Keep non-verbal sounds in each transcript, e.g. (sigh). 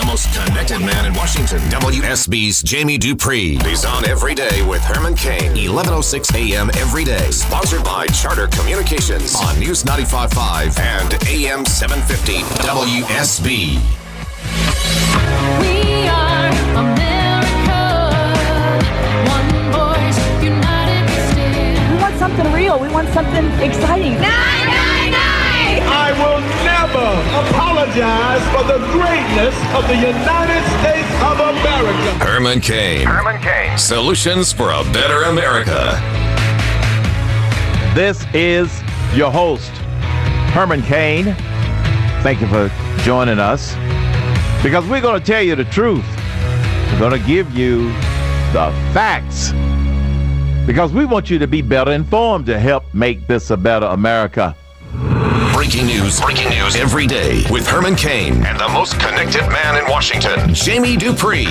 the most connected man in Washington. WSB's Jamie Dupree. He's on every day with Herman Cain. 1106 a.m. every day. Sponsored by Charter Communications on News 95.5 and AM 750 WSB. We are America. One voice, united we stand. We want something real. We want something exciting. I will never apologize for the greatness of the United States of America. Herman Cain. Herman Cain. Solutions for a better America. This is your host, Herman Cain. Thank you for joining us because we're going to tell you the truth. We're going to give you the facts because we want you to be better informed to help make this a better America. Breaking news. Breaking news every day with Herman Cain and the most connected man in Washington, Jamie Dupree.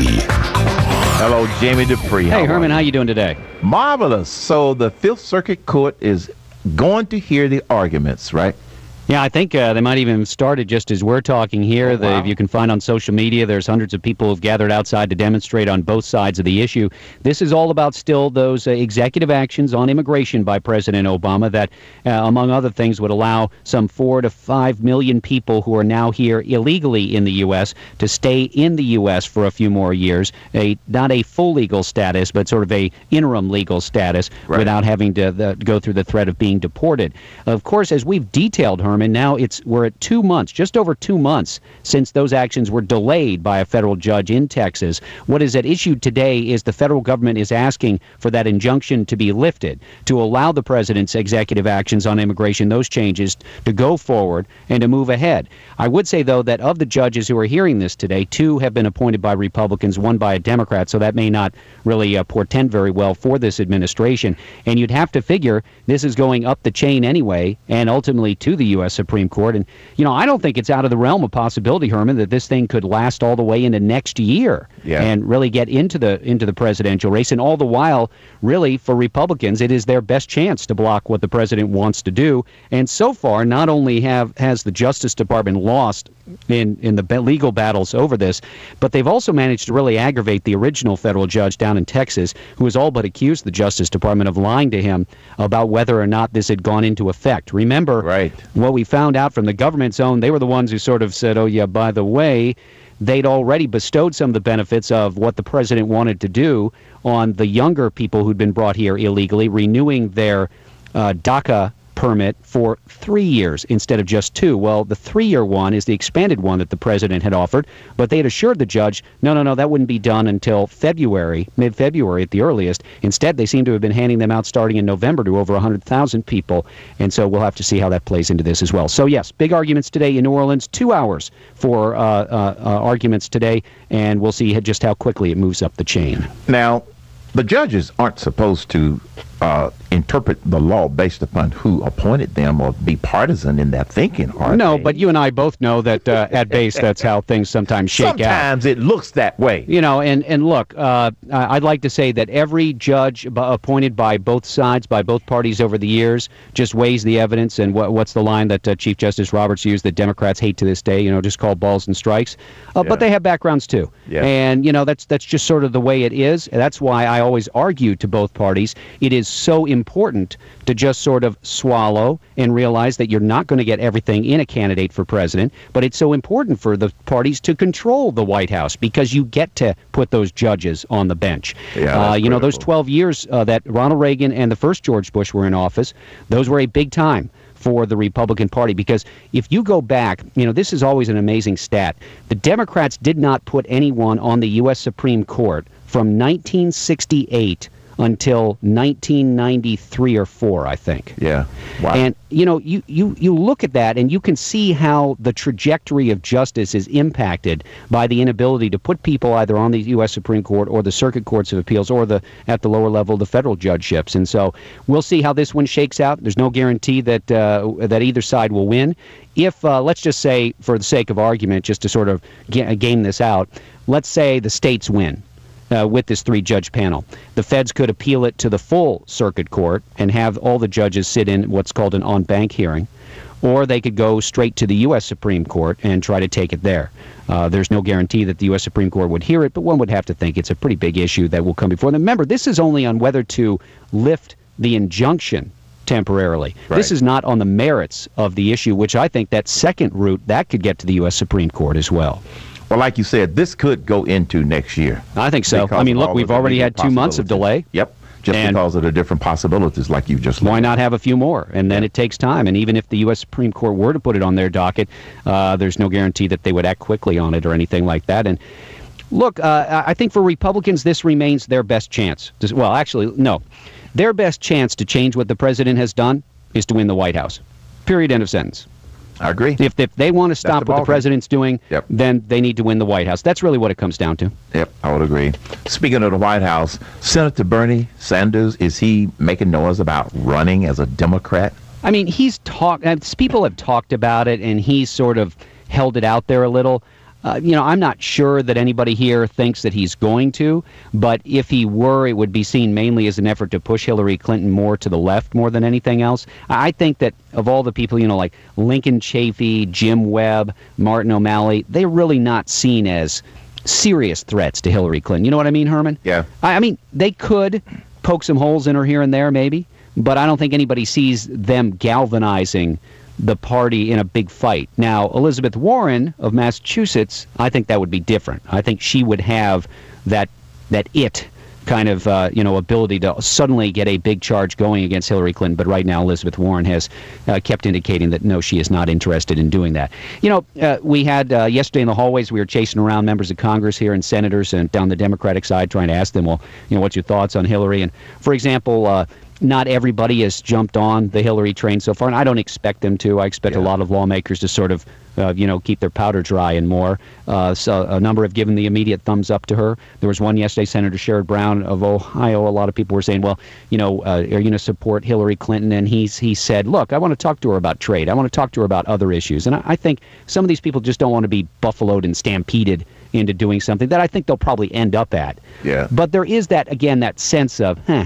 Hello, Jamie Dupree. Hey, How Herman, you? how you doing today? Marvelous. So the Fifth Circuit Court is going to hear the arguments, right? Yeah, I think uh, they might even have started just as we're talking here. Oh, The- you can find on social media, there's hundreds of people who've gathered outside to demonstrate on both sides of the issue. This is all about still those uh, executive actions on immigration by President Obama that, uh, among other things, would allow some four to five million people who are now here illegally in the U.S. to stay in the U.S. for a few more years. A not a full legal status, but sort of a interim legal status Right. without having to the, go through the threat of being deported. Of course, as we've detailed, Herman, now it's we're at two months, just over two months since those actions were delayed by a federal judge in Texas. What is at issue today is the federal government is asking for that injunction to be lifted to allow the president's executive actions on immigration, those changes, to go forward and to move ahead. I would say, though, that of the judges who are hearing this today, two have been appointed by Republicans, one by a Democrat, so that may not really uh, portend very well for this administration. And you'd have to figure this is going up the chain anyway, and ultimately to the U.S. Supreme Court. And, you know, I don't think it's out of the realm of possibility, Herman, that this thing could last all the way into next year Yeah. and really get into the into the presidential race. And all the while, really, for Republicans, it is their best chance to block what the president wants to do. And so far, not only have has the Justice Department lost in in the legal battles over this, but they've also managed to really aggravate the original federal judge down in Texas, who has all but accused the Justice Department of lying to him about whether or not this had gone into effect. Remember, Right. what we found out from the government's own, they were the ones who sort of said, oh, yeah, by the way, they'd already bestowed some of the benefits of what the president wanted to do on the younger people who'd been brought here illegally, renewing their uh, DACA permit for three years instead of just two. Well, the three year one is the expanded one that the president had offered, but they had assured the judge, no, no, no, that wouldn't be done until February, mid February at the earliest. Instead, they seem to have been handing them out starting in November to over 100,000 people. And so we'll have to see how that plays into this as well. So, yes, big arguments today in New Orleans, two hours for uh, uh, uh, arguments today, and we'll see just how quickly it moves up the chain. Now, the judges aren't supposed to uh, interpret the law based upon who appointed them or be partisan in their thinking, No, they? but you and I both know that uh, at base, that's how things sometimes shake out. sometimes it looks that way. You know, and and look, uh, I'd like to say that every judge b- appointed by both sides, by both parties over the years, just weighs the evidence. And what, what's the line that uh, Chief Justice Roberts used that Democrats hate to this day? You know, just call balls and strikes. Uh, Yeah. But they have backgrounds too. Yeah. And you know, that's that's just sort of the way it is. That's why I always argue to both parties. It is so important to just sort of swallow and realize that you're not going to get everything in a candidate for president, but it's so important for the parties to control the White House because you get to put those judges on the bench. Yeah, uh, you know, those 12 years uh, that Ronald Reagan and the first George Bush were in office, those were a big time for the Republican Party because if you go back, you know, this is always an amazing stat. The Democrats did not put anyone on the U.S. Supreme Court from 1968 until 1993 or 4, I think. Yeah. Wow. And you know, you, you you look at that and you can see how the trajectory of justice is impacted by the inability to put people either on the U.S. Supreme Court or the Circuit Courts of Appeals or the at the lower level the federal judgeships. And so we'll see how this one shakes out. There's no guarantee that uh, that either side will win. If uh, let's just say, for the sake of argument, just to sort of ga- game this out, let's say the states win uh, with this three judge panel. The feds could appeal it to the full circuit court and have all the judges sit in what's called an en banc hearing. or they could go straight to the U.S. Supreme Court and try to take it there. Uh, there's no guarantee that the U.S. Supreme Court would hear it, but one would have to think it's a pretty big issue that will come before them. Remember, this is only on whether to lift the injunction temporarily. This is not on the merits of the issue, which I think that second route that could get to the U.S. Supreme Court as well. Well, like you said, this could go into next year. I think so. I mean, look, we've already had two months of delay. Yep. Just And- because of the different possibilities, like you just Why not have a few more? And then it takes time. And even if the U.S. Supreme Court were to put it on their docket, uh, there's no guarantee that they would act quickly on it or anything like that. And look, uh, I think for Republicans, this remains their best chance. Well, actually, no. Their best chance to change what the president has done is to win the White House. Period. End of sentence. I agree. If, if they want to stop the what the president's doing, Yep. then they need to win the White House. That's really what it comes down to. Yep, I would agree. Speaking of the White House, Senator Bernie Sanders, is he making noise about running as a Democrat? I mean, he's talked. Uh, people have talked about it, and he's sort of held it out there a little. Uh, you know, I'm not sure that anybody here thinks that he's going to, but if he were, it would be seen mainly as an effort to push Hillary Clinton more to the left more than anything else. I think that of all the people, you know, like Lincoln Chafee, Jim Webb, Martin O'Malley, they're really not seen as serious threats to Hillary Clinton. You know what I mean, Herman? Yeah. I, I mean, they could poke some holes in her here and there, maybe, but I don't think anybody sees them galvanizing the party in a big fight. Now, Elizabeth Warren of Massachusetts, I think that would be different. I think she would have that that it kind of uh, you know ability to suddenly get a big charge going against Hillary Clinton. But right now, Elizabeth Warren has uh, kept indicating that no, she is not interested in doing that. You know, uh, we had uh, yesterday in the hallways, we were chasing around members of Congress here and senators and down the Democratic side, trying to ask them, well, you know, what's your thoughts on Hillary? And for example. Not everybody has jumped on the Hillary train so far, and I don't expect them to. I expect a lot of lawmakers to sort of, uh, you know, keep their powder dry and more. Uh, so a number have given the immediate thumbs up to her. There was one yesterday, Senator Sherrod Brown of Ohio. A lot of people were saying, well, you know, uh, are you going to support Hillary Clinton? And he's he said, look, I want to talk to her about trade. I want to talk to her about other issues. And I, I think some of these people just don't want to be buffaloed and stampeded into doing something that I think they'll probably end up at. Yeah. But there is that again, that sense of, huh,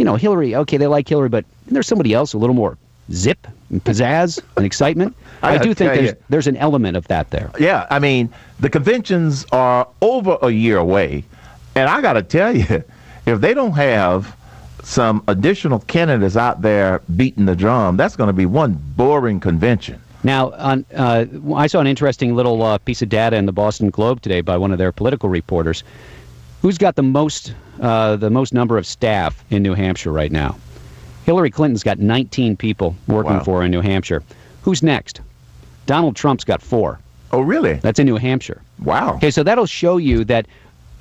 you know, Hillary, okay, they like Hillary, but there's somebody else a little more zip and pizzazz and excitement. (laughs) I I, do think there's you. there's an element of that there. Yeah, I mean, the conventions are over a year away, and I got to tell you, if they don't have some additional candidates out there beating the drum, that's going to be one boring convention. Now, on, uh, I saw an interesting little uh, piece of data in the Boston Globe today by one of their political reporters. Who's got the most uh, the most number of staff in New Hampshire right now? Hillary Clinton's got 19 people working Wow. for her in New Hampshire. Who's next? Donald Trump's got four. Oh, really? That's in New Hampshire. Wow. Okay, so that'll show you that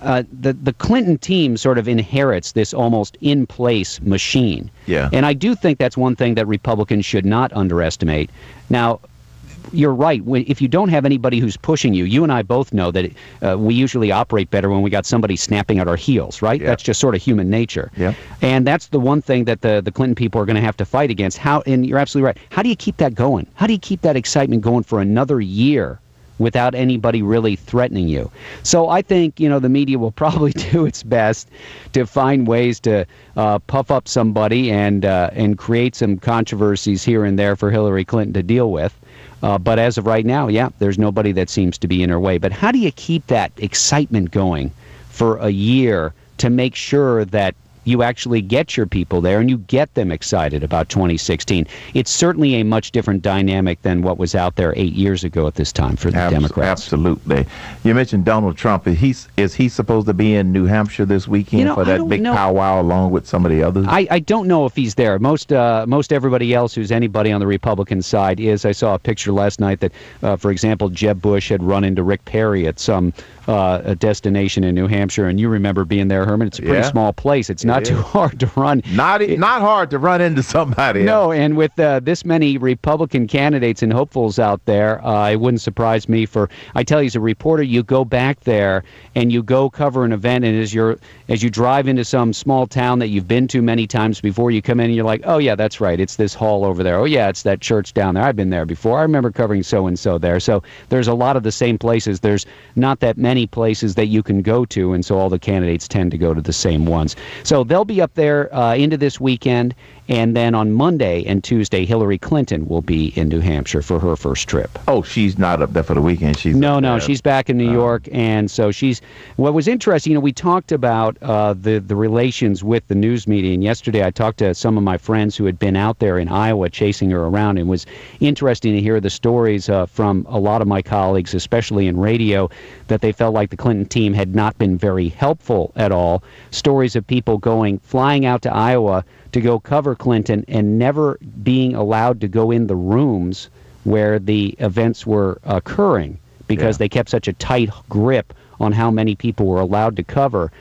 uh, the the Clinton team sort of inherits this almost in place machine. Yeah. And I do think that's one thing that Republicans should not underestimate. Now. You're right. If you don't have anybody who's pushing you, you and I both know that uh, we usually operate better when we got somebody snapping at our heels, right? Yeah. That's just sort of human nature. Yeah. And that's the one thing that the, the Clinton people are going to have to fight against. How? And you're absolutely right. How do you keep that going? How do you keep that excitement going for another year without anybody really threatening you? So I think you know the media will (laughs) probably do its best to find ways to uh, puff up somebody and uh, and create some controversies here and there for Hillary Clinton to deal with. Uh, but as of right now, yeah, there's nobody that seems to be in her way. But how do you keep that excitement going for a year to make sure that you actually get your people there and you get them excited about 2016? It's certainly a much different dynamic than what was out there eight years ago at this time for the Abs- Democrats. Absolutely. You mentioned Donald Trump. Is he, is he supposed to be in New Hampshire this weekend You know, for that big know. powwow along with some of the others? I, I don't know if he's there. Most uh, most everybody else who's anybody on the Republican side is. I saw a picture last night that, uh, for example, Jeb Bush had run into Rick Perry at some uh, destination in New Hampshire, and you remember being there, Herman. It's a pretty Yeah. small place. It's not It too (laughs) hard to run. not e- not hard to run into somebody. No, and with uh, this many Republican candidates and hopefuls out there, uh, it wouldn't surprise me. For I tell you, as a reporter, you go back there and you go cover an event, and as you're as you drive into some small town that you've been to many times before, you come in and you're like, oh yeah, that's right, it's this hall over there. Oh yeah, it's that church down there. I've been there before. I remember covering so and so there. So there's a lot of the same places. There's not that many places that you can go to, and so all the candidates tend to go to the same ones. So they'll be up there uh, into this weekend. And then on Monday and Tuesday, Hillary Clinton will be in New Hampshire for her first trip. Oh, she's not up there for the weekend. She's No, no, she's back in New York, and so she's. What was interesting, you know, we talked about uh, the the relations with the news media, and yesterday I talked to some of my friends who had been out there in Iowa chasing her around, and it was interesting to hear the stories uh, from a lot of my colleagues, especially in radio, that they felt like the Clinton team had not been very helpful at all. Stories of people going flying out to Iowa to go cover Clinton and never being allowed to go in the rooms where the events were occurring because Yeah. they kept such a tight grip on how many people were allowed to cover,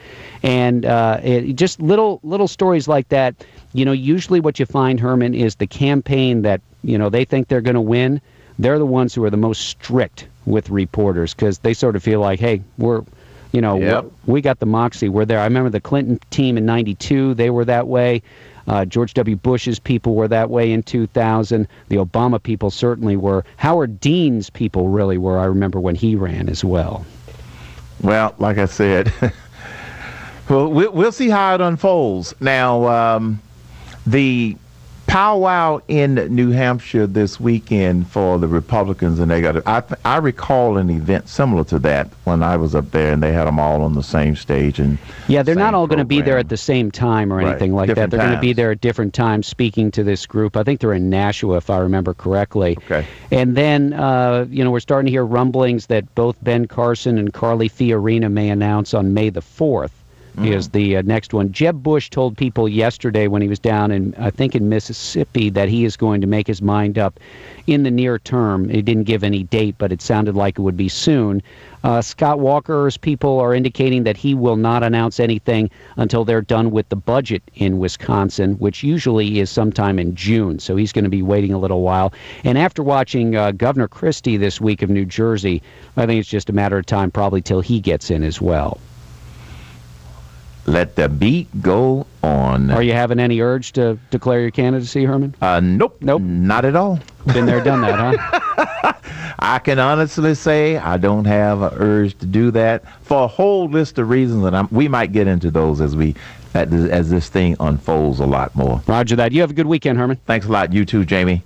and uh, it, just little little stories like that. You know, usually what you find, Herman, is the campaign that you know they think they're going to win. They're the ones who are the most strict with reporters because they sort of feel like, hey, we're you know, Yep. we're- got the moxie. We're there. I remember the Clinton team in '92; they were that way. Uh, George W. Bush's people were that way in 2000. The Obama people certainly were. Howard Dean's people really were. I remember when he ran as well. Well, like I said, (laughs) well, we- we'll see how it unfolds. Now, um, the powwow in New Hampshire this weekend for the Republicans, and they got. I th- I recall an event similar to that when I was up there, and they had them all on the same stage. And Yeah, they're not all going to be there at the same time or Right, anything like that. They're going to be there at different times speaking to this group. I think they're in Nashua, if I remember correctly. Okay. And then, uh, you know, we're starting to hear rumblings that both Ben Carson and Carly Fiorina may announce on May the 4th. Is the uh, next one. Jeb Bush told people yesterday when he was down in, I think, in Mississippi, that he is going to make his mind up in the near term. He didn't give any date, but it sounded like it would be soon. Uh, Scott Walker's people are indicating that he will not announce anything until they're done with the budget in Wisconsin, which usually is sometime in June. So he's going to be waiting a little while. And after watching uh, Governor Christie this week of New Jersey, I think it's just a matter of time probably till he gets in as well. Let the beat go on. Are you having any urge to declare your candidacy, Herman? Uh, nope. Nope. Not at all. Been there, done that, huh? (laughs) I can honestly say I don't have an urge to do that for a whole list of reasons, and I'm, we might get into those as we as this, as this thing unfolds a lot more. Roger that. You have a good weekend, Herman. Thanks a lot, you too, Jamie.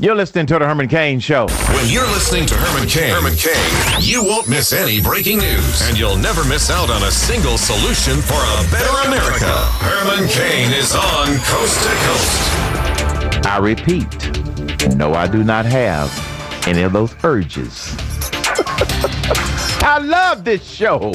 You're listening to the Herman Cain Show. When you're listening to Herman Cain, Herman Cain, you won't miss any breaking news, and you'll never miss out on a single solution for a better America. Herman Cain is on Coast to Coast. I repeat, no, I do not have any of those urges. (laughs) I love this show.